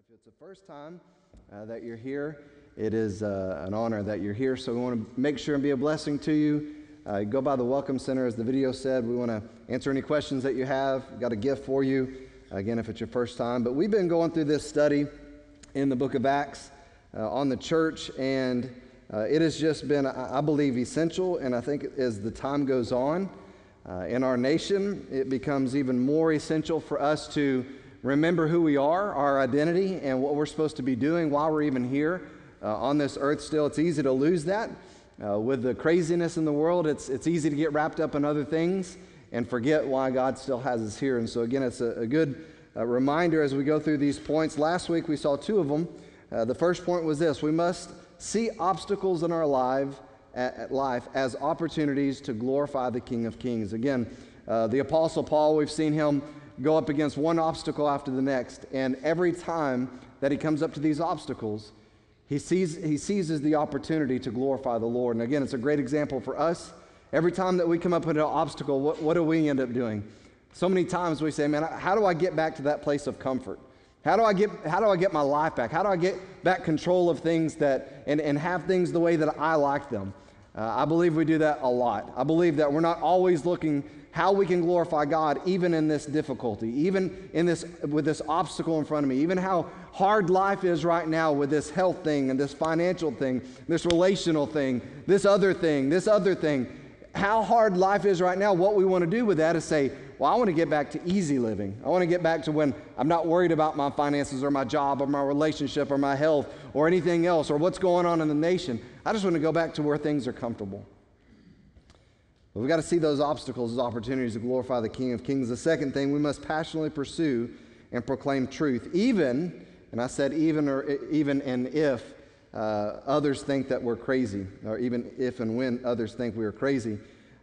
If it's the first time uh, that you're here, it is uh, an honor that you're here. So we want to make sure and be a blessing to you. Uh, go by the Welcome Center, as the video said. We want to answer any questions that you have. We've got a gift for you, again, if it's your first time. But we've been going through this study in the book of Acts uh, on the church, and uh, it has just been, I believe, essential. And I think as the time goes on uh, in our nation, it becomes even more essential for us to remember who we are, our identity, and what we're supposed to be doing while we're even here uh, on this earth still. It's easy to lose that. Uh, with the craziness in the world, it's, it's easy to get wrapped up in other things and forget why God still has us here. And so, again, it's a, a good uh, reminder as we go through these points. Last week we saw two of them. Uh, the first point was this we must see obstacles in our life, at, life as opportunities to glorify the King of Kings. Again, uh, the Apostle Paul, we've seen him go up against one obstacle after the next. And every time that he comes up to these obstacles, he, sees, he seizes the opportunity to glorify the Lord. And again, it's a great example for us. Every time that we come up with an obstacle, what, what do we end up doing? So many times we say, man, how do I get back to that place of comfort? How do I get, how do I get my life back? How do I get back control of things that, and, and have things the way that I like them? Uh, I believe we do that a lot. I believe that we're not always looking how we can glorify God even in this difficulty, even in this with this obstacle in front of me, even how hard life is right now with this health thing and this financial thing, this relational thing, this other thing, this other thing. How hard life is right now, what we want to do with that is say, well, I want to get back to easy living. I want to get back to when I'm not worried about my finances or my job or my relationship or my health or anything else or what's going on in the nation. I just want to go back to where things are comfortable. But we've got to see those obstacles as opportunities to glorify the King of Kings. The second thing, we must passionately pursue and proclaim truth, even, and I said even or even and if uh, others think that we're crazy, or even if and when others think we are crazy.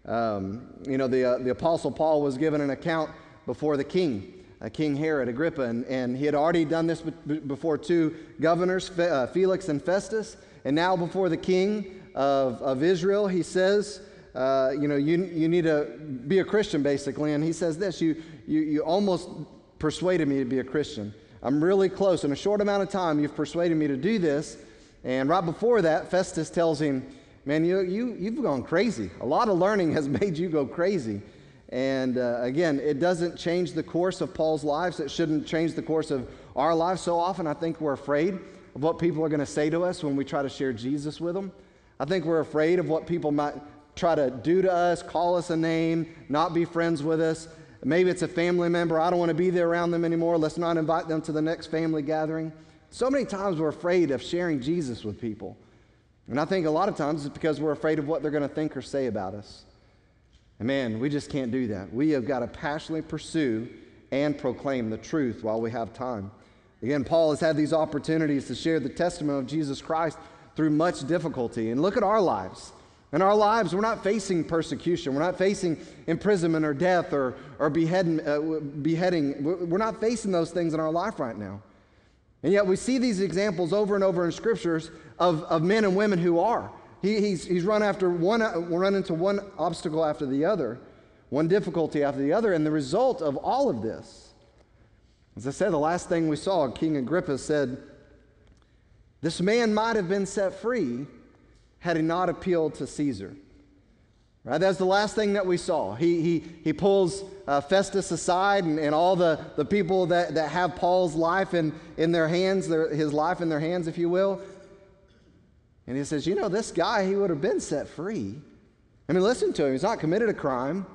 Um, you know, the, uh, the Apostle Paul was given an account before the king. Uh, king Herod Agrippa, and, and, he had already done this before two governors, uh, Felix and Festus, and now before the king of, of Israel, he says, uh, you know, you, you need to be a Christian, basically. And he says this you, you, you almost persuaded me to be a Christian. I'm really close. In a short amount of time, you've persuaded me to do this. And right before that, Festus tells him, Man, you, you, you've gone crazy. A lot of learning has made you go crazy. And uh, again, it doesn't change the course of Paul's lives. It shouldn't change the course of our lives. So often, I think we're afraid of what people are going to say to us when we try to share Jesus with them. I think we're afraid of what people might try to do to us, call us a name, not be friends with us. Maybe it's a family member. I don't want to be there around them anymore. Let's not invite them to the next family gathering. So many times we're afraid of sharing Jesus with people. And I think a lot of times it's because we're afraid of what they're going to think or say about us. And man, we just can't do that. We have got to passionately pursue and proclaim the truth while we have time. Again, Paul has had these opportunities to share the testimony of Jesus Christ through much difficulty. And look at our lives. In our lives, we're not facing persecution. We're not facing imprisonment or death or, or beheading, uh, beheading. We're not facing those things in our life right now. And yet we see these examples over and over in scriptures of, of men and women who are. He, he's, he's run after one, run into one obstacle after the other, one difficulty after the other, and the result of all of this, as I said, the last thing we saw, King Agrippa said, This man might have been set free had he not appealed to Caesar. Right? That's the last thing that we saw. He, he, he pulls uh, Festus aside and, and all the, the people that, that have Paul's life in, in their hands, their, his life in their hands, if you will. And he says, You know, this guy, he would have been set free. I mean, listen to him. He's not committed a crime.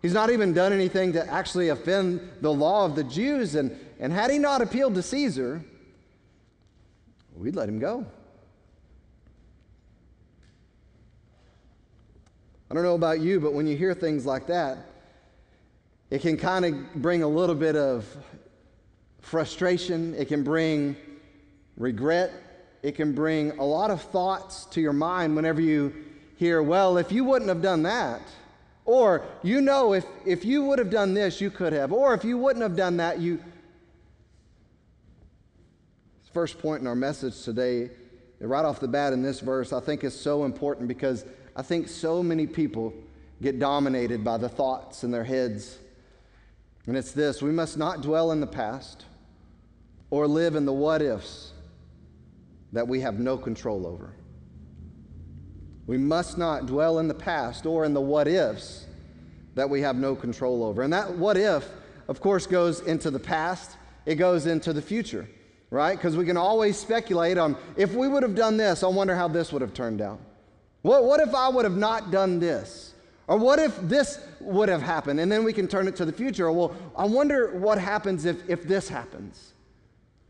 He's not even done anything to actually offend the law of the Jews. And, and had he not appealed to Caesar, we'd let him go. I don't know about you, but when you hear things like that, it can kind of bring a little bit of frustration. It can bring regret. It can bring a lot of thoughts to your mind whenever you hear, well, if you wouldn't have done that, or you know, if, if you would have done this, you could have, or if you wouldn't have done that, you. First point in our message today, right off the bat in this verse, I think is so important because I think so many people get dominated by the thoughts in their heads. And it's this we must not dwell in the past. or live in the what ifs that we have no control over. We must not dwell in the past or in the what ifs that we have no control over. And that what if, of course, goes into the past, it goes into the future, right? Because we can always speculate on if we would have done this, I wonder how this would have turned out. What, what if I would have not done this? Or what if this would have happened? And then we can turn it to the future. Well, I wonder what happens if, if this happens.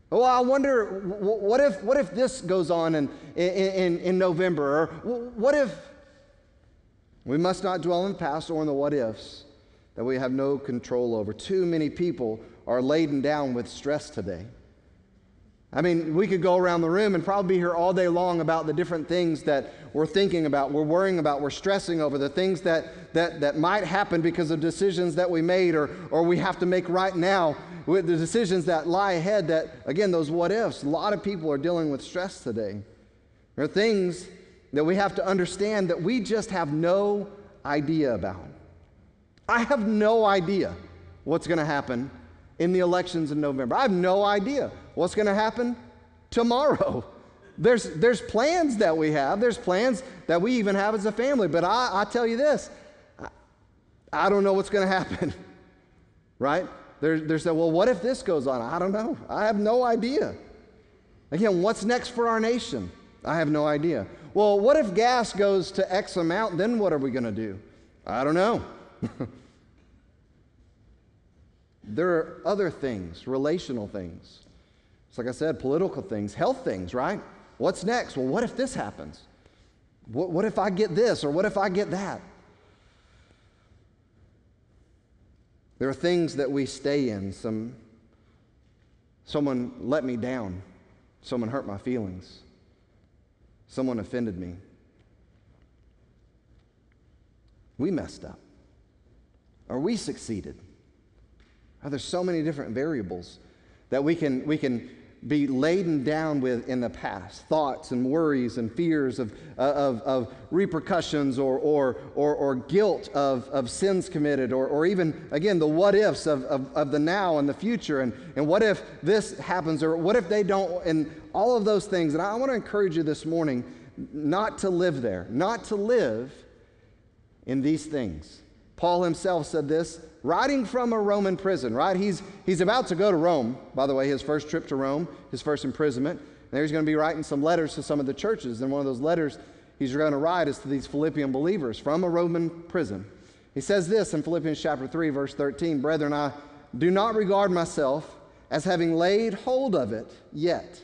Well, I wonder what if, what if this goes on in, in, in November? Or what if we must not dwell in the past or in the what ifs that we have no control over? Too many people are laden down with stress today. I mean, we could go around the room and probably be here all day long about the different things that we're thinking about, we're worrying about, we're stressing over, the things that, that, that might happen because of decisions that we made or, or we have to make right now, with the decisions that lie ahead that, again, those what ifs. A lot of people are dealing with stress today. There are things that we have to understand that we just have no idea about. I have no idea what's going to happen in the elections in November. I have no idea what's going to happen tomorrow. There's, there's plans that we have, there's plans that we even have as a family, but I, I tell you this I, I don't know what's going to happen, right? There's, there's that, well, what if this goes on? I don't know. I have no idea. Again, what's next for our nation? I have no idea. Well, what if gas goes to X amount? Then what are we going to do? I don't know. There are other things, relational things. It's like I said, political things, health things, right? What's next? Well, what if this happens? What, what if I get this or what if I get that? There are things that we stay in. Some, someone let me down. Someone hurt my feelings. Someone offended me. We messed up. Or we succeeded. Oh, there's so many different variables that we can, we can be laden down with in the past thoughts and worries and fears of, of, of repercussions or, or, or, or, guilt of, of sins committed, or, or even, again, the what ifs of, of, of the now and the future. And, and what if this happens, or what if they don't, and all of those things. And I want to encourage you this morning not to live there, not to live in these things. Paul himself said this writing from a Roman prison, right? He's, he's about to go to Rome, by the way, his first trip to Rome, his first imprisonment. And there he's going to be writing some letters to some of the churches. And one of those letters he's going to write is to these Philippian believers from a Roman prison. He says this in Philippians chapter 3, verse 13 Brethren, I do not regard myself as having laid hold of it yet.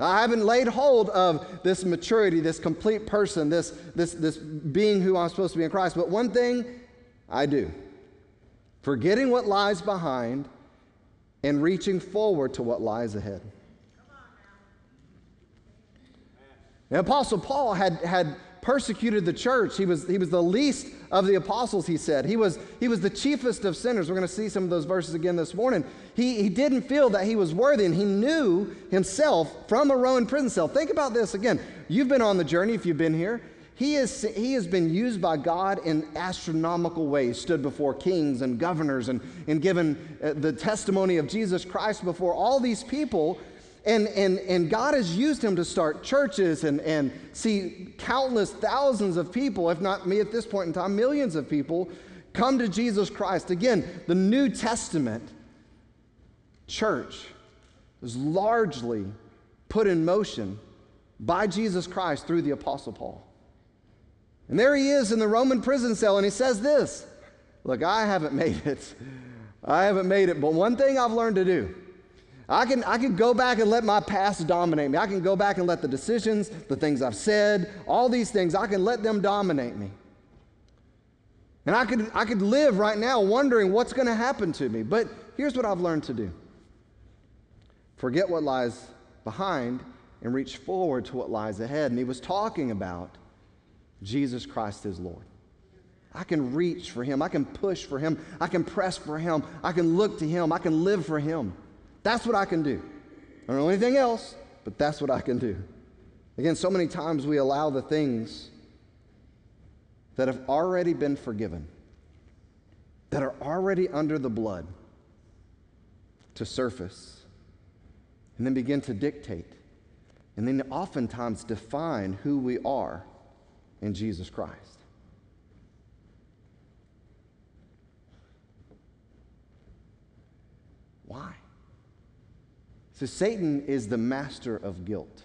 I haven't laid hold of this maturity, this complete person, this, this, this being who I'm supposed to be in Christ. But one thing I do forgetting what lies behind and reaching forward to what lies ahead. The Apostle Paul had, had persecuted the church. He was, he was the least of the apostles, he said. He was, he was the chiefest of sinners. We're going to see some of those verses again this morning. He, he didn't feel that he was worthy, and he knew himself from a Roman prison cell. Think about this again. You've been on the journey if you've been here. He, is, he has been used by God in astronomical ways, stood before kings and governors and, and given uh, the testimony of Jesus Christ before all these people. And, and, and God has used him to start churches and, and see countless thousands of people, if not me at this point in time, millions of people come to Jesus Christ. Again, the New Testament church was largely put in motion by Jesus Christ through the Apostle Paul. And there he is in the Roman prison cell, and he says this Look, I haven't made it. I haven't made it, but one thing I've learned to do. I can, I can go back and let my past dominate me. I can go back and let the decisions, the things I've said, all these things, I can let them dominate me. And I could, I could live right now wondering what's going to happen to me. But here's what I've learned to do forget what lies behind and reach forward to what lies ahead. And he was talking about Jesus Christ is Lord. I can reach for Him. I can push for Him. I can press for Him. I can look to Him. I can live for Him. That's what I can do. I don't know anything else, but that's what I can do. Again, so many times we allow the things that have already been forgiven, that are already under the blood, to surface. and then begin to dictate, and then oftentimes define who we are in Jesus Christ. Why? So Satan is the master of guilt.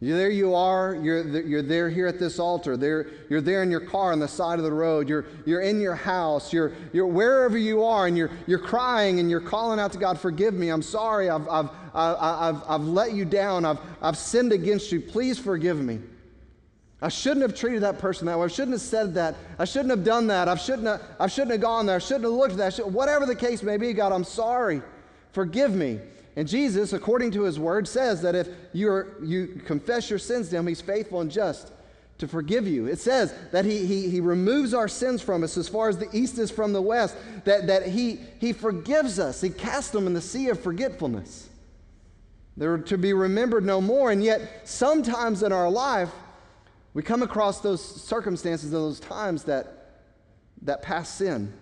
There you are, you're, you're there here at this altar. There, you're there in your car on the side of the road. You're, you're in your house. You're, you're wherever you are, and you're, you're crying and you're calling out to God, Forgive me. I'm sorry. I've, I've, I've, I've let you down. I've, I've sinned against you. Please forgive me. I shouldn't have treated that person that way. I shouldn't have said that. I shouldn't have done that. I shouldn't have, I shouldn't have gone there. I shouldn't have looked at that. Whatever the case may be, God, I'm sorry. Forgive me. And Jesus, according to his word, says that if you you confess your sins to him, he's faithful and just to forgive you. It says that he, he, he removes our sins from us as far as the east is from the west, that, that he, he forgives us. He casts them in the sea of forgetfulness. They're to be remembered no more. And yet, sometimes in our life, we come across those circumstances and those times that that past sin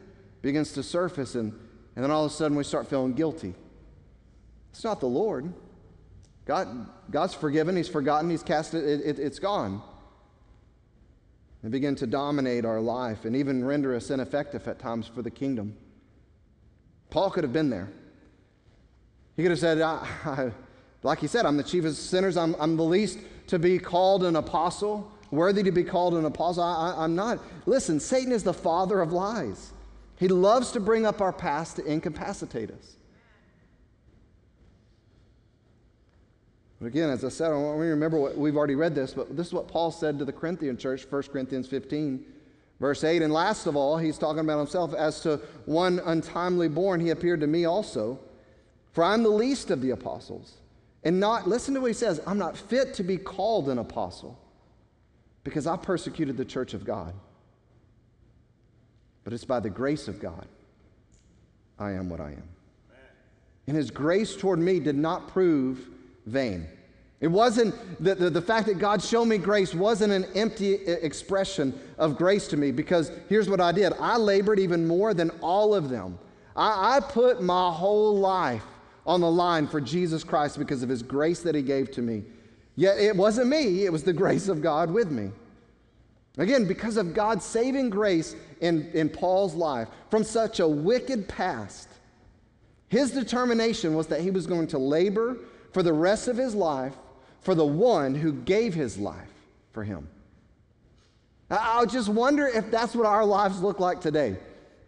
begins to surface, and, and then all of a sudden we start feeling guilty. It's not the Lord. God, God's forgiven, He's forgotten, He's cast it, it, it it's gone. And begin to dominate our life and even render us ineffective at times for the kingdom. Paul could have been there. He could have said, I, I, like he said, I'm the chief of sinners, I'm, I'm the least to be called an apostle worthy to be called an apostle. I, am not. Listen, Satan is the father of lies. He loves to bring up our past to incapacitate us. But again, as I said, I want to remember what we've already read this, but this is what Paul said to the Corinthian church, 1 Corinthians 15, verse 8. And last of all, he's talking about himself. As to one untimely born, he appeared to me also. For I'm the least of the apostles. And not, listen to what he says, I'm not fit to be called an apostle because I persecuted the church of God. But it's by the grace of God I am what I am. And his grace toward me did not prove vain. It wasn't the, the, the, fact that God showed me grace wasn't an empty expression of grace to me because here's what I did I labored even more than all of them. I, I put my whole life on the line for Jesus Christ because of his grace that he gave to me. Yet it wasn't me, it was the grace of God with me. Again, because of God's saving grace in, in Paul's life from such a wicked past, his determination was that he was going to labor for the rest of his life for the one who gave his life for him. I, just wonder if that's what our lives look like today.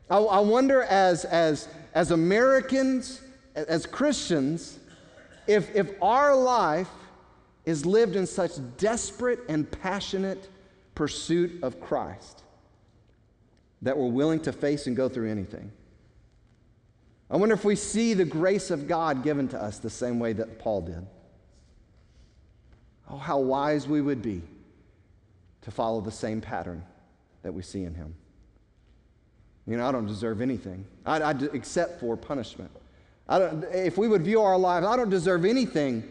I, I wonder, as, as, as Americans, as Christians, if, if our life is lived in such desperate and passionate pursuit of Christ that we're willing to face and go through anything. I wonder if we see the grace of God given to us the same way that Paul did. Oh, how wise we would be to follow the same pattern that we see in him. You know, I don't deserve anything I, I, except for punishment. I don't, if we would view our lives, I don't deserve anything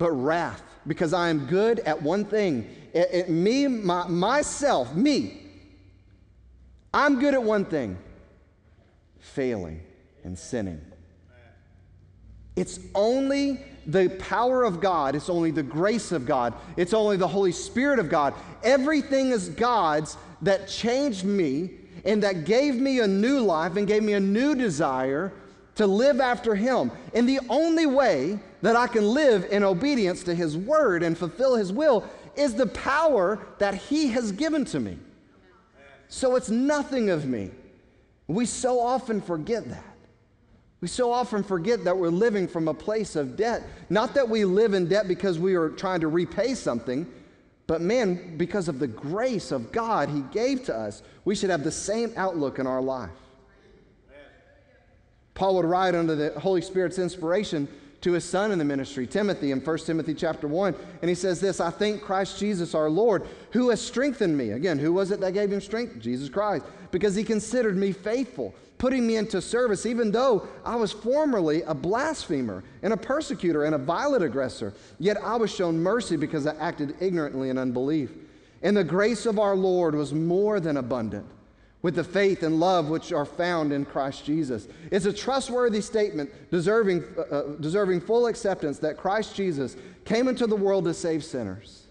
but wrath because I am good at one thing. It, it, me, my, myself, me, I'm good at one thing failing and sinning. It's only the power of God, it's only the grace of God, it's only the Holy Spirit of God. Everything is God's that changed me and that gave me a new life and gave me a new desire to live after Him. And the only way that I can live in obedience to His word and fulfill His will is the power that He has given to me. So it's nothing of me. We so often forget that. We so often forget that we're living from a place of debt. Not that we live in debt because we are trying to repay something, but man, because of the grace of God He gave to us, we should have the same outlook in our life. Paul would write under the Holy Spirit's inspiration to his son in the ministry, Timothy, in 1 Timothy chapter 1. And he says this I thank Christ Jesus our Lord, who has strengthened me. Again, who was it that gave him strength? Jesus Christ. Because he considered me faithful, putting me into service, even though I was formerly a blasphemer and a persecutor and a violent aggressor. Yet I was shown mercy because I acted ignorantly in unbelief. And the grace of our Lord was more than abundant with the faith and love which are found in Christ Jesus. It's a trustworthy statement deserving, uh, uh, deserving full acceptance that Christ Jesus came into the world to save sinners,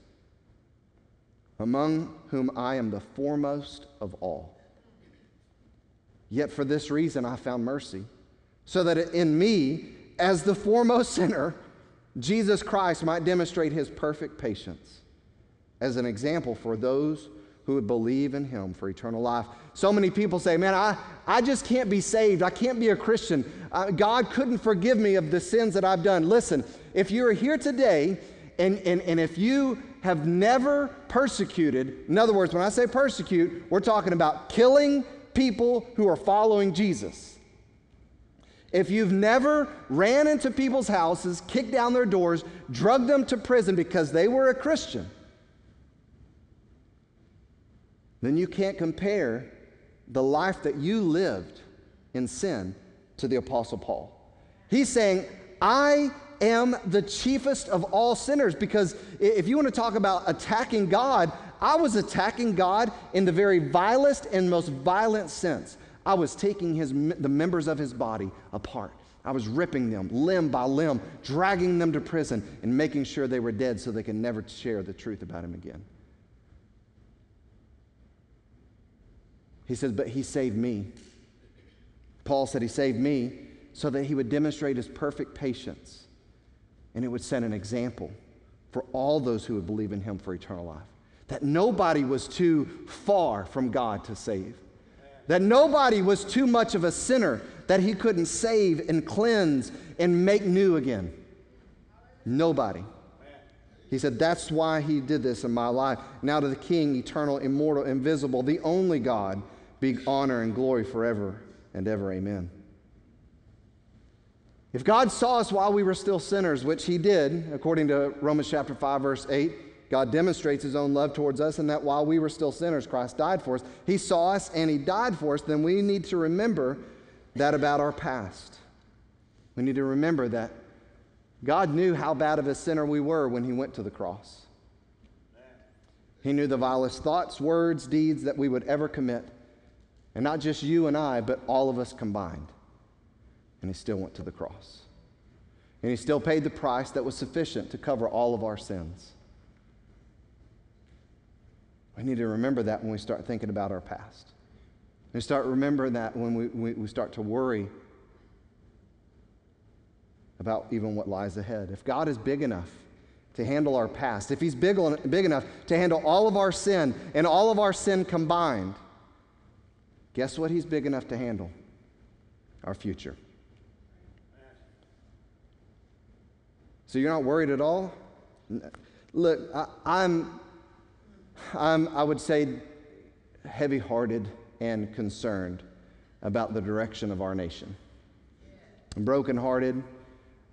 among whom I am the foremost of all. Yet for this reason I found mercy, so that in me, as the foremost sinner, Jesus Christ might demonstrate his perfect patience as an example for those who would believe in him for eternal life. So many people say, Man, I, I just can't be saved. I can't be a Christian. Uh, God couldn't forgive me of the sins that I've done. Listen, if you're here today and, and, and if you have never persecuted, in other words, when I say persecute, we're talking about killing people who are following Jesus. If you've never ran into people's houses, kicked down their doors, drugged them to prison because they were a Christian, then you can't compare the life that you lived in sin to the Apostle Paul. He's saying, I am the chiefest of all sinners because if you want to talk about attacking God, I was attacking God in the very vilest and most violent sense. I was taking his, the members of his body apart. I was ripping them limb by limb, dragging them to prison, and making sure they were dead so they could never share the truth about him again. He says, But he saved me. Paul said he saved me so that he would demonstrate his perfect patience and it would set an example for all those who would believe in him for eternal life. That nobody was too far from God to save. That nobody was too much of a sinner that he couldn't save and cleanse and make new again. Nobody. He said, That's why he did this in my life. Now to the King, eternal, immortal, invisible, the only God be honor and glory forever and ever. Amen. If God saw us while we were still sinners, which He did, according to Romans chapter 5, verse 8, God demonstrates His own love towards us, and that while we were still sinners, Christ died for us. He saw us and He died for us, then we need to remember that about our past. We need to remember that God knew how bad of a sinner we were when He went to the cross. He knew the vilest thoughts, words, deeds that we would ever commit. And not just you and I, but all of us combined. And he still went to the cross. And he still paid the price that was sufficient to cover all of our sins. We need to remember that when we start thinking about our past. We start remembering that when we, we, we start to worry about even what lies ahead. If God is big enough to handle our past, if He's big, big enough to handle all of our sin and all of our sin combined, Guess what he's big enough to handle? Our future. So you're not worried at all? Look, I, am I'm, I would say, heavy hearted and concerned about the direction of our nation. I'm brokenhearted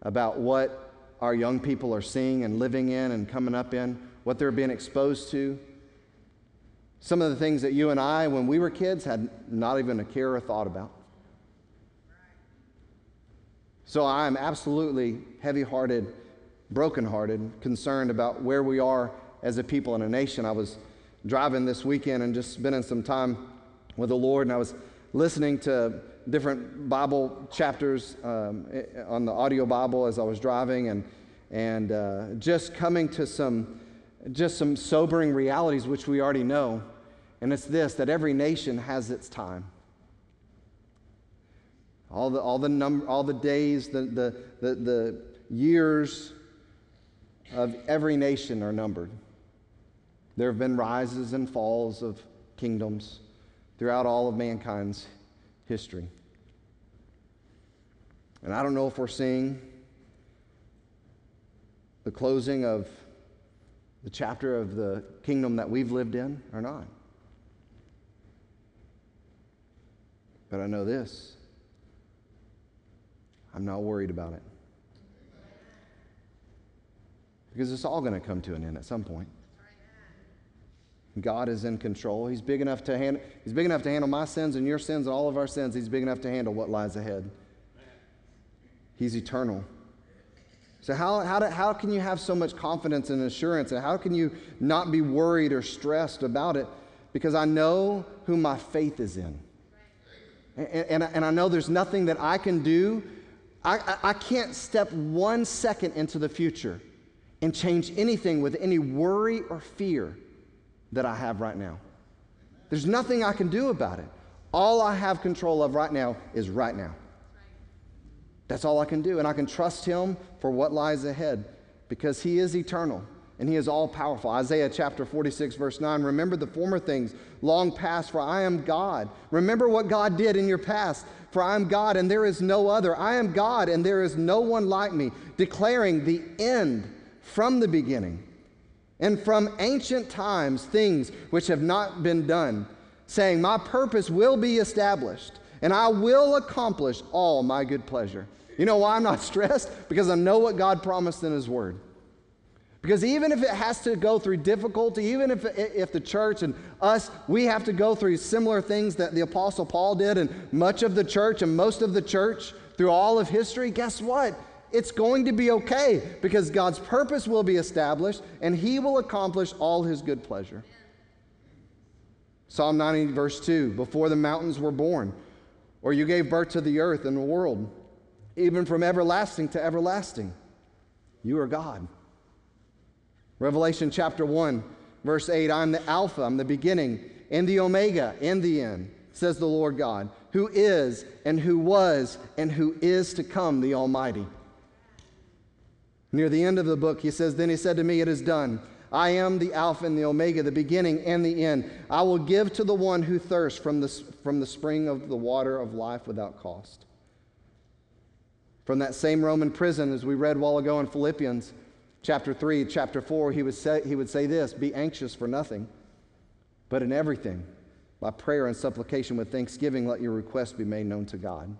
about what our young people are seeing and living in and coming up in, what they're being exposed to. Some of the things that you and I, when we were kids, had not even a care or thought about. So I am absolutely heavy hearted, broken hearted, concerned about where we are as a people and a nation. I was driving this weekend and just spending some time with the Lord, and I was listening to different Bible chapters um, on the audio Bible as I was driving, and, and uh, just coming to some just some sobering realities which we already know. And it's this that every nation has its time. All the, all the, num- all the days, the, the, the, the years of every nation are numbered. There have been rises and falls of kingdoms throughout all of mankind's history. And I don't know if we're seeing the closing of the chapter of the kingdom that we've lived in or not. But I know this I'm not worried about it. Because it's all going to come to an end at some point. God is in control. He's big enough to handle, he's big enough to handle my sins and your sins and all of our sins. He's big enough to handle what lies ahead. He's eternal. So, how, how, do, how can you have so much confidence and assurance? And how can you not be worried or stressed about it? because I know who my faith is in. And, and, and I know there's nothing that I can do. I, I, I can't step one second into the future and change anything with any worry or fear that I have right now. There's nothing I can do about it. All I have control of right now is right now. That's all I can do. And I can trust Him for what lies ahead because He is eternal and He is all powerful. Isaiah chapter 46, verse 9 Remember the former things long past, for I am God. Remember what God did in your past, for I am God and there is no other. I am God and there is no one like me, declaring the end from the beginning and from ancient times things which have not been done, saying, My purpose will be established and I will accomplish all my good pleasure. You know why I'm not stressed? Because I know what God promised in His Word. Because even if it has to go through difficulty, even if, if the church and us, we have to go through similar things that the Apostle Paul did and much of the church and most of the church through all of history, guess what? It's going to be okay because God's purpose will be established and He will accomplish all His good pleasure. Psalm 90, verse 2 Before the mountains were born, or you gave birth to the earth and the world, even from everlasting to everlasting, you are God. Revelation chapter 1, verse 8 I'm the Alpha, I'm the beginning, and the Omega, and the end, says the Lord God, who is, and who was, and who is to come, the Almighty. Near the end of the book, he says, Then he said to me, It is done. I am the Alpha and the Omega, the beginning and the end. I will give to the one who thirsts from the, from the spring of the water of life without cost. From that same Roman prison, as we read while ago in Philippians chapter 3, chapter 4, he would say, he would say this Be anxious for nothing, but in everything, by prayer and supplication with thanksgiving, let your requests be made known to God.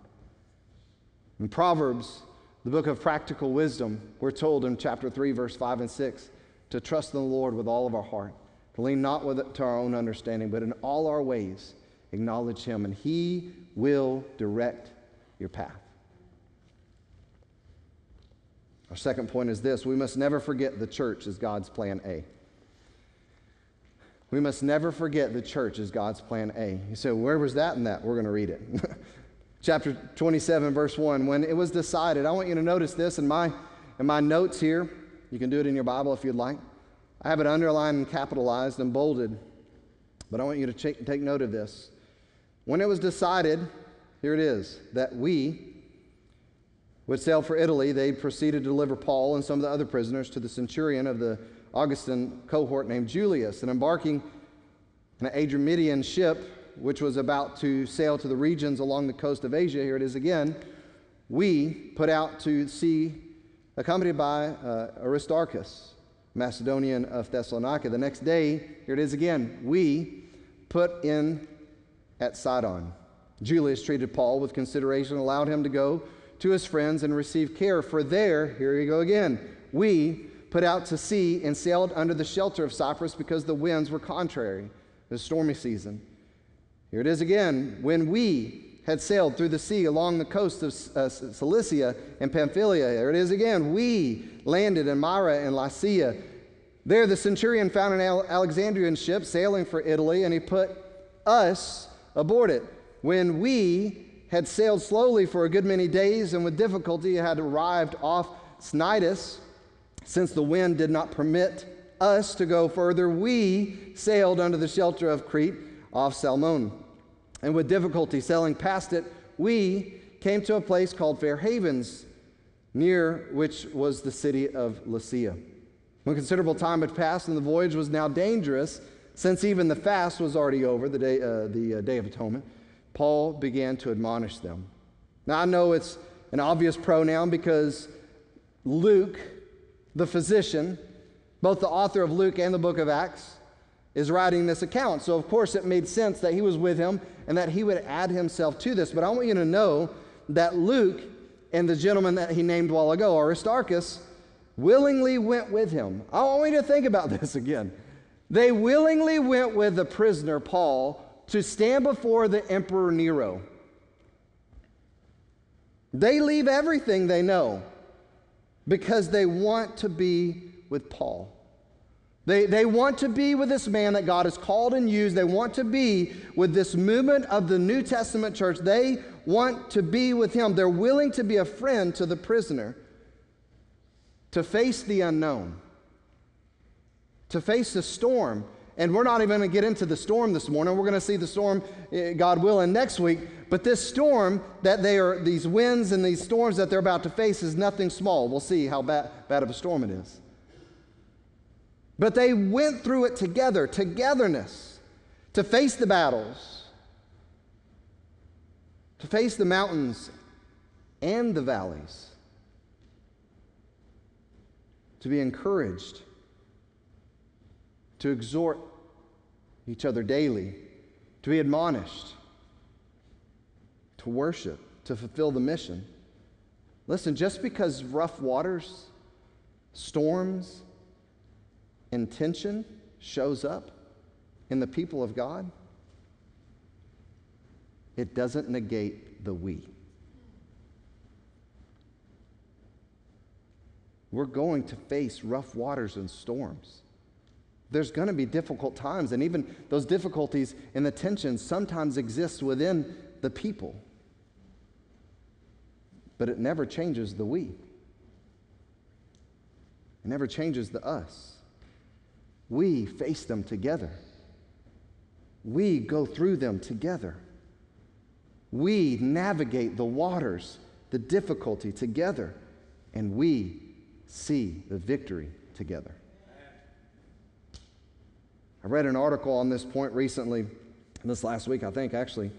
In Proverbs, the book of practical wisdom, we're told in chapter 3, verse 5 and 6, to trust in the Lord with all of our heart, to lean not with, to our own understanding, but in all our ways acknowledge Him, and He will direct your path. Our second point is this we must never forget the church is God's plan A. We must never forget the church is God's plan A. You say, where was that in that? We're going to read it. chapter 27, verse 1. When it was decided, I want you to notice this in my, in my notes here. You can do it in your Bible if you'd like. I have it underlined and capitalized and bolded, but I want you to take, take note of this. When it was decided, here it is, that we would sail for Italy, they proceeded to deliver Paul and some of the other prisoners to the centurion of the Augustan cohort named Julius. And embarking in an Adramyttian ship, which was about to sail to the regions along the coast of Asia, here it is again, we put out to sea accompanied by uh, Aristarchus, Macedonian of Thessalonica. The next day, here it is again, we put in at Sidon. Julius treated Paul with consideration, allowed him to go to his friends and receive care. For there, here you go again, we put out to sea and sailed under the shelter of Cyprus because the winds were contrary, the stormy season. Here it is again. When we had sailed through the sea along the coast of uh, Cilicia and Pamphylia, There it is again. We landed in Myra and Lycia. There, the centurion found an Alexandrian ship sailing for Italy, and he put us aboard it. When we had sailed slowly for a good many days and with difficulty had arrived off Cnidus, since the wind did not permit us to go further, we sailed under the shelter of Crete off Salmon and with difficulty sailing past it, we came to a place called Fair Havens, near which was the city of Lasea. When considerable time had passed and the voyage was now dangerous, since even the fast was already over, the day, uh, the uh, day of atonement, Paul began to admonish them. Now, I know it's an obvious pronoun because Luke, the physician, both the author of Luke and the book of Acts, is writing this account. So, of course, it made sense that he was with him and that he would add himself to this. But I want you to know that Luke and the gentleman that he named while ago, Aristarchus, willingly went with him. I want you to think about this again. They willingly went with the prisoner, Paul, to stand before the Emperor Nero. They leave everything they know because they want to be with Paul. They, they want to be with this man that God has called and used. They want to be with this movement of the New Testament church. They want to be with him. They're willing to be a friend to the prisoner, to face the unknown, to face the storm. And we're not even going to get into the storm this morning. We're going to see the storm, eh, God willing, next week. But this storm that they are, these winds and these storms that they're about to face is nothing small. We'll see how bad, bad of a storm it is. But they went through it together, togetherness, to face the battles, to face the mountains and the valleys, to be encouraged, to exhort each other daily, to be admonished, to worship, to fulfill the mission. Listen, just because rough waters, storms, and tension shows up in the people of God, it doesn't negate the we. We're going to face rough waters and storms. There's going to be difficult times, and even those difficulties and the tensions sometimes exist within the people. But it never changes the we. It never changes the us. We face them together. We go through them together. We navigate the waters, the difficulty together, and we see the victory together. I read an article on this point recently, this last week, I think, actually.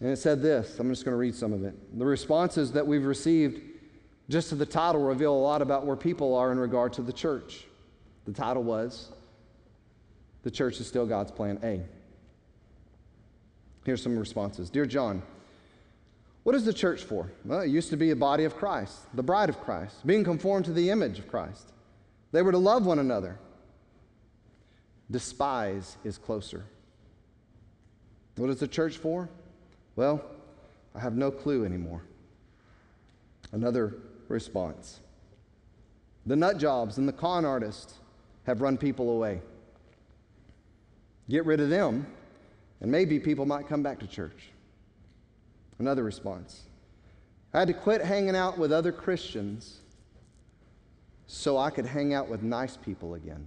And it said this I'm just going to read some of it. The responses that we've received just to the title reveal a lot about where people are in regard to the church. The title was The Church is Still God's Plan A. Here's some responses Dear John, what is the church for? Well, it used to be a body of Christ, the bride of Christ, being conformed to the image of Christ. They were to love one another. Despise is closer. What is the church for? Well, I have no clue anymore. Another response. The nut jobs and the con artists have run people away. Get rid of them, and maybe people might come back to church. Another response I had to quit hanging out with other Christians so I could hang out with nice people again.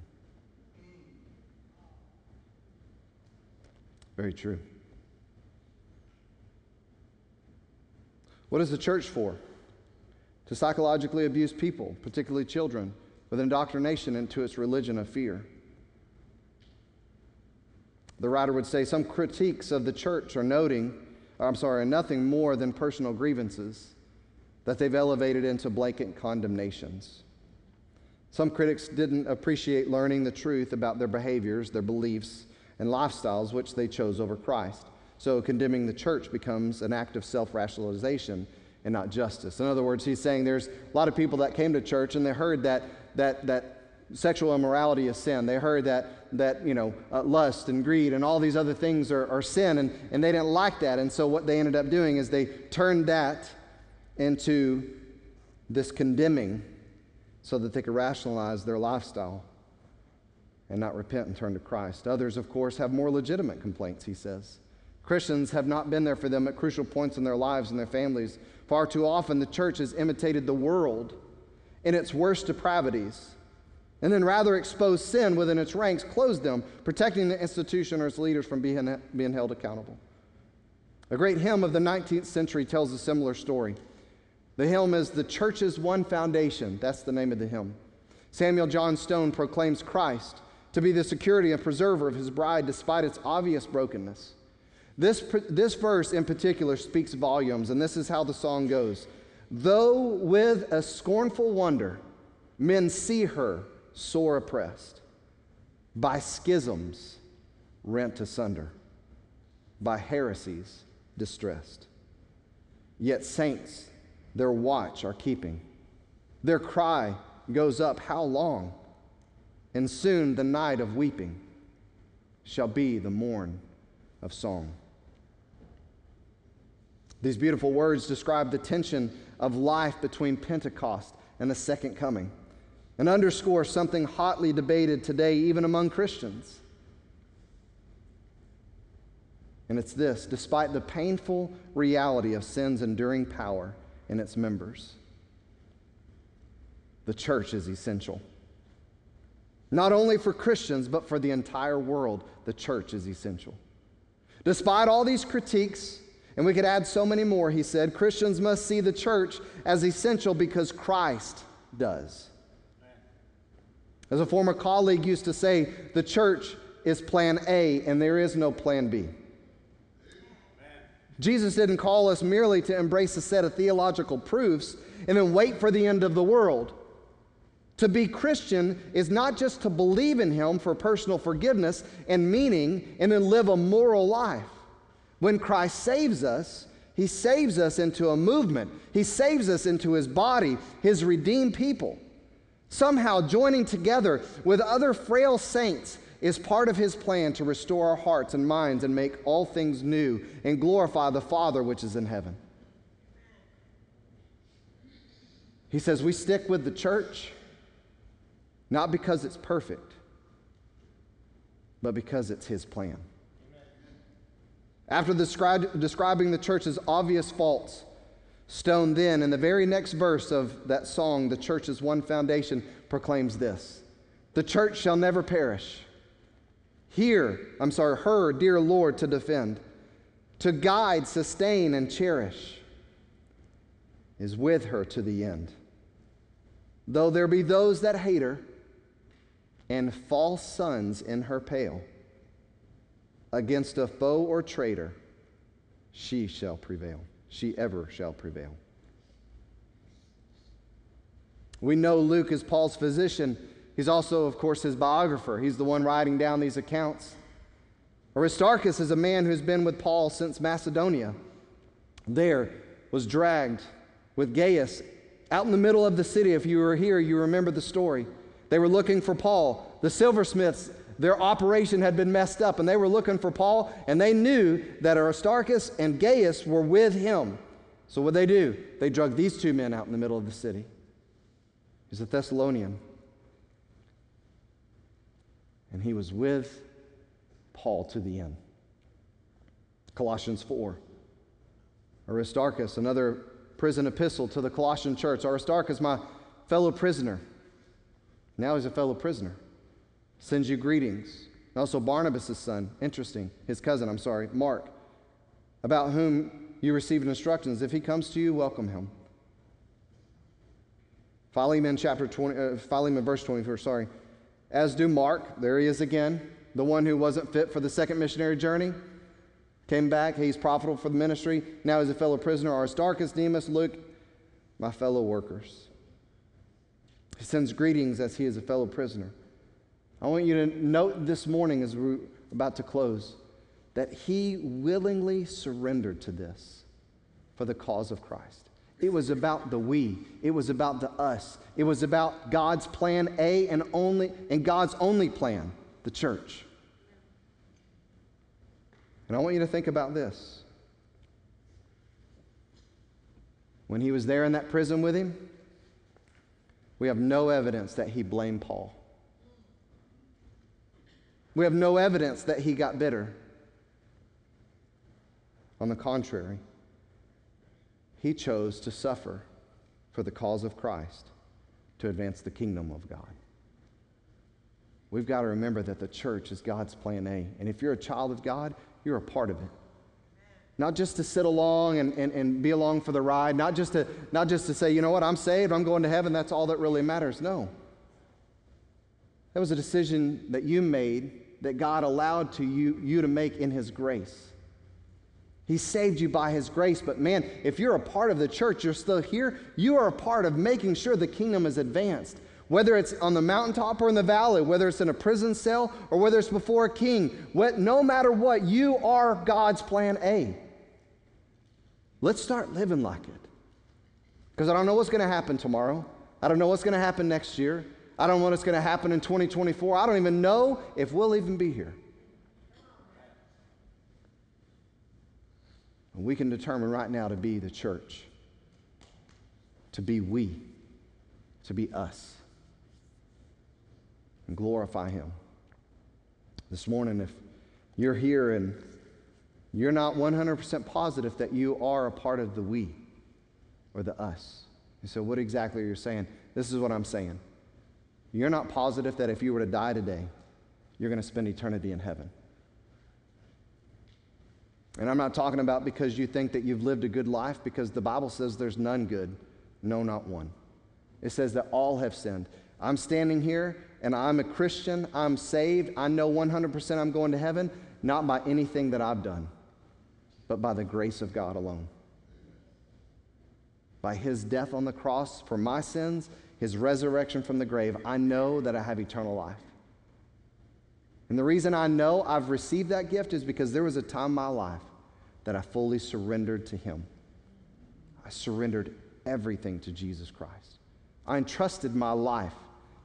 Very true. What is the church for? To psychologically abuse people, particularly children, with indoctrination into its religion of fear. The writer would say some critiques of the church are noting, I'm sorry, nothing more than personal grievances that they've elevated into blanket condemnations. Some critics didn't appreciate learning the truth about their behaviors, their beliefs, and lifestyles which they chose over Christ. So condemning the church becomes an act of self rationalization and not justice. In other words, he's saying there's a lot of people that came to church and they heard that that, that sexual immorality is sin. They heard that, that you know, uh, lust and greed and all these other things are, are sin, and, and they didn't like that. And so what they ended up doing is they turned that into this condemning so that they could rationalize their lifestyle and not repent and turn to Christ. Others, of course, have more legitimate complaints, he says. Christians have not been there for them at crucial points in their lives and their families. Far too often, the church has imitated the world in its worst depravities, and then rather expose sin within its ranks, close them, protecting the institution or its leaders from being, being held accountable. A great hymn of the 19th century tells a similar story. The hymn is The Church's One Foundation. That's the name of the hymn. Samuel John Stone proclaims Christ to be the security and preserver of his bride despite its obvious brokenness. This, this verse in particular speaks volumes, and this is how the song goes. Though with a scornful wonder men see her sore oppressed, by schisms rent asunder, by heresies distressed. Yet saints their watch are keeping. Their cry goes up, How long? And soon the night of weeping shall be the morn of song. These beautiful words describe the tension of life between Pentecost and the second coming. and underscore something hotly debated today, even among Christians. And it's this despite the painful reality of sin's enduring power in its members, the church is essential. Not only for Christians, but for the entire world, the church is essential. Despite all these critiques, and we could add so many more, he said, Christians must see the church as essential because Christ does. As a former colleague used to say, the church is plan A and there is no plan B. Jesus didn't call us merely to embrace a set of theological proofs and then wait for the end of the world. To be Christian is not just to believe in Him for personal forgiveness and meaning and then live a moral life. When Christ saves us, He saves us into a movement, He saves us into His body, His redeemed people. Somehow joining together with other frail saints is part of his plan to restore our hearts and minds and make all things new and glorify the Father which is in heaven. He says we stick with the church not because it's perfect, but because it's his plan. After describe, describing the church's obvious faults, Stone then, in the very next verse of that song, The Church's One Foundation, proclaims this The church shall never perish. Here, I'm sorry, her, dear Lord, to defend, to guide, sustain, and cherish, is with her to the end. Though there be those that hate her, and false sons in her pale, against a foe or traitor, she shall prevail she ever shall prevail. We know Luke is Paul's physician. He's also, of course, his biographer. He's the one writing down these accounts. Aristarchus is a man who's been with Paul since Macedonia. There was dragged with Gaius out in the middle of the city. If you were here, you remember the story. They were looking for Paul. The silversmiths their operation had been messed up, and they were looking for Paul, and they knew that Aristarchus and Gaius were with him. So, what they do? They drug these two men out in the middle of the city. He's a Thessalonian. And he was with Paul to the end. Colossians 4. Aristarchus, another prison epistle to the Colossian church. Aristarchus, my fellow prisoner. Now he's a fellow prisoner sends you greetings. Also, Barnabas' son, interesting, his cousin, I'm sorry, Mark, about whom you received instructions. If he comes to you, welcome him. Philemon chapter 20, uh, Philemon verse 24, sorry. As do Mark, there he is again, the one who wasn't fit for the second missionary journey. Came back, he's profitable for the ministry. Now he's a fellow prisoner. Aristarchus, Demas, Luke, my fellow workers. He sends greetings as he is a fellow prisoner. I want you to note this morning as we're about to close that he willingly surrendered to this for the cause of Christ. It was about the we. It was about the us. It was about God's plan A and only and God's only plan, the church. And I want you to think about this. When he was there in that prison with him, we have no evidence that he blamed Paul. We have no evidence that he got bitter. On the contrary, he chose to suffer for the cause of Christ to advance the kingdom of God. We've got to remember that the church is God's plan A. And if you're a child of God, you're a part of it. Not just to sit along and, and, and be along for the ride, not just, to, not just to say, you know what, I'm saved, I'm going to heaven, that's all that really matters. No. That was a decision that you made that God allowed to you, you to make in His grace. He saved you by His grace, but man, if you're a part of the church, you're still here, you are a part of making sure the kingdom is advanced. Whether it's on the mountaintop or in the valley, whether it's in a prison cell or whether it's before a king, what, no matter what, you are God's plan A. Let's start living like it. Because I don't know what's going to happen tomorrow. I don't know what's going to happen next year. I don't know what's going to happen in 2024. I don't even know if we'll even be here. And We can determine right now to be the church, to be we, to be us. and glorify Him. This morning, if you're here and you're not 100% positive that you are a part of the we or the us, and so what exactly are you saying? This is what I'm saying. You're not positive that if you were to die today, you're going to spend eternity in heaven. And I'm not talking about because you think that you've lived a good life, because the Bible says there's none good, no, not one. It says that all have sinned. I'm standing here and I'm a Christian, I'm saved, I know 100% I'm going to heaven, not by anything that I've done, but by the grace of God alone. By his death on the cross for my sins, his resurrection from the grave, I know that I have eternal life. And the reason I know I've received that gift is because there was a time in my life that I fully surrendered to him. I surrendered everything to Jesus Christ. I entrusted my life.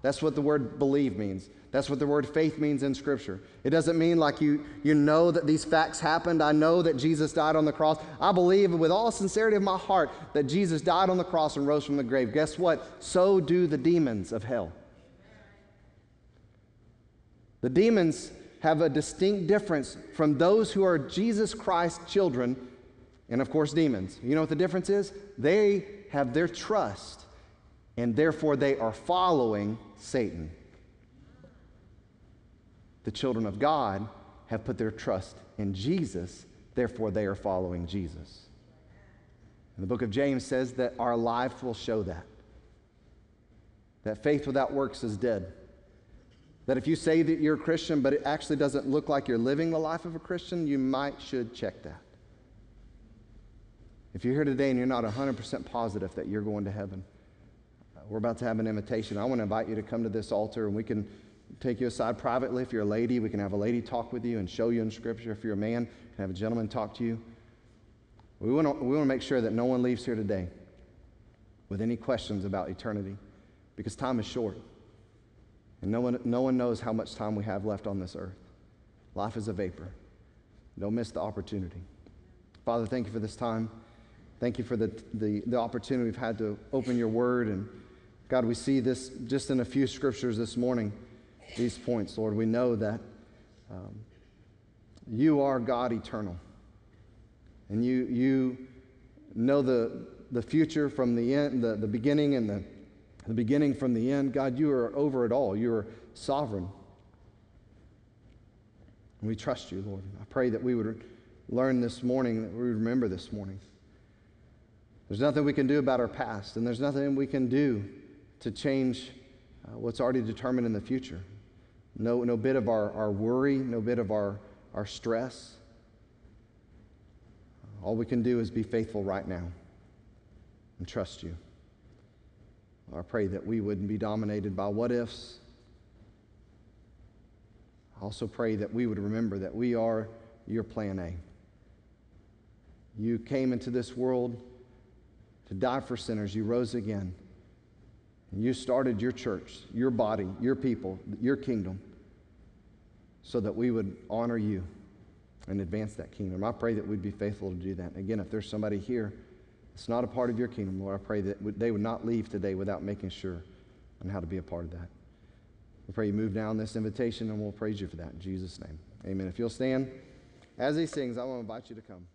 That's what the word believe means. That's what the word faith means in Scripture. It doesn't mean like you, you know that these facts happened. I know that Jesus died on the cross. I believe with all sincerity of my heart that Jesus died on the cross and rose from the grave. Guess what? So do the demons of hell. The demons have a distinct difference from those who are Jesus Christ's children and, of course, demons. You know what the difference is? They have their trust, and therefore they are following Satan. The children of God have put their trust in Jesus, therefore they are following Jesus. And the book of James says that our life will show that. That faith without works is dead. That if you say that you're a Christian, but it actually doesn't look like you're living the life of a Christian, you might should check that. If you're here today and you're not 100% positive that you're going to heaven, uh, we're about to have an invitation. I want to invite you to come to this altar and we can take you aside privately. If you're a lady, we can have a lady talk with you and show you in Scripture. If you're a man, we can have a gentleman talk to you. We want to, we want to make sure that no one leaves here today with any questions about eternity because time is short. And no one, no one knows how much time we have left on this earth. Life is a vapor. Don't miss the opportunity. Father, thank you for this time. Thank you for the, the, the opportunity we've had to open your word. And God, we see this just in a few scriptures this morning, these points, Lord. We know that um, you are God eternal. And you, you know the, the future from the end, the, the beginning and the the beginning from the end. God, you are over it all. You are sovereign. And we trust you, Lord. I pray that we would learn this morning, that we would remember this morning. There's nothing we can do about our past, and there's nothing we can do to change uh, what's already determined in the future. No, no bit of our, our worry, no bit of our, our stress. All we can do is be faithful right now and trust you. I pray that we wouldn't be dominated by what ifs. I also pray that we would remember that we are your plan A. You came into this world to die for sinners. You rose again. And you started your church, your body, your people, your kingdom, so that we would honor you and advance that kingdom. I pray that we'd be faithful to do that. Again, if there's somebody here, it's not a part of your kingdom, Lord. I pray that they would not leave today without making sure on how to be a part of that. We pray you move down this invitation and we'll praise you for that in Jesus' name. Amen. If you'll stand as he sings, I want to invite you to come.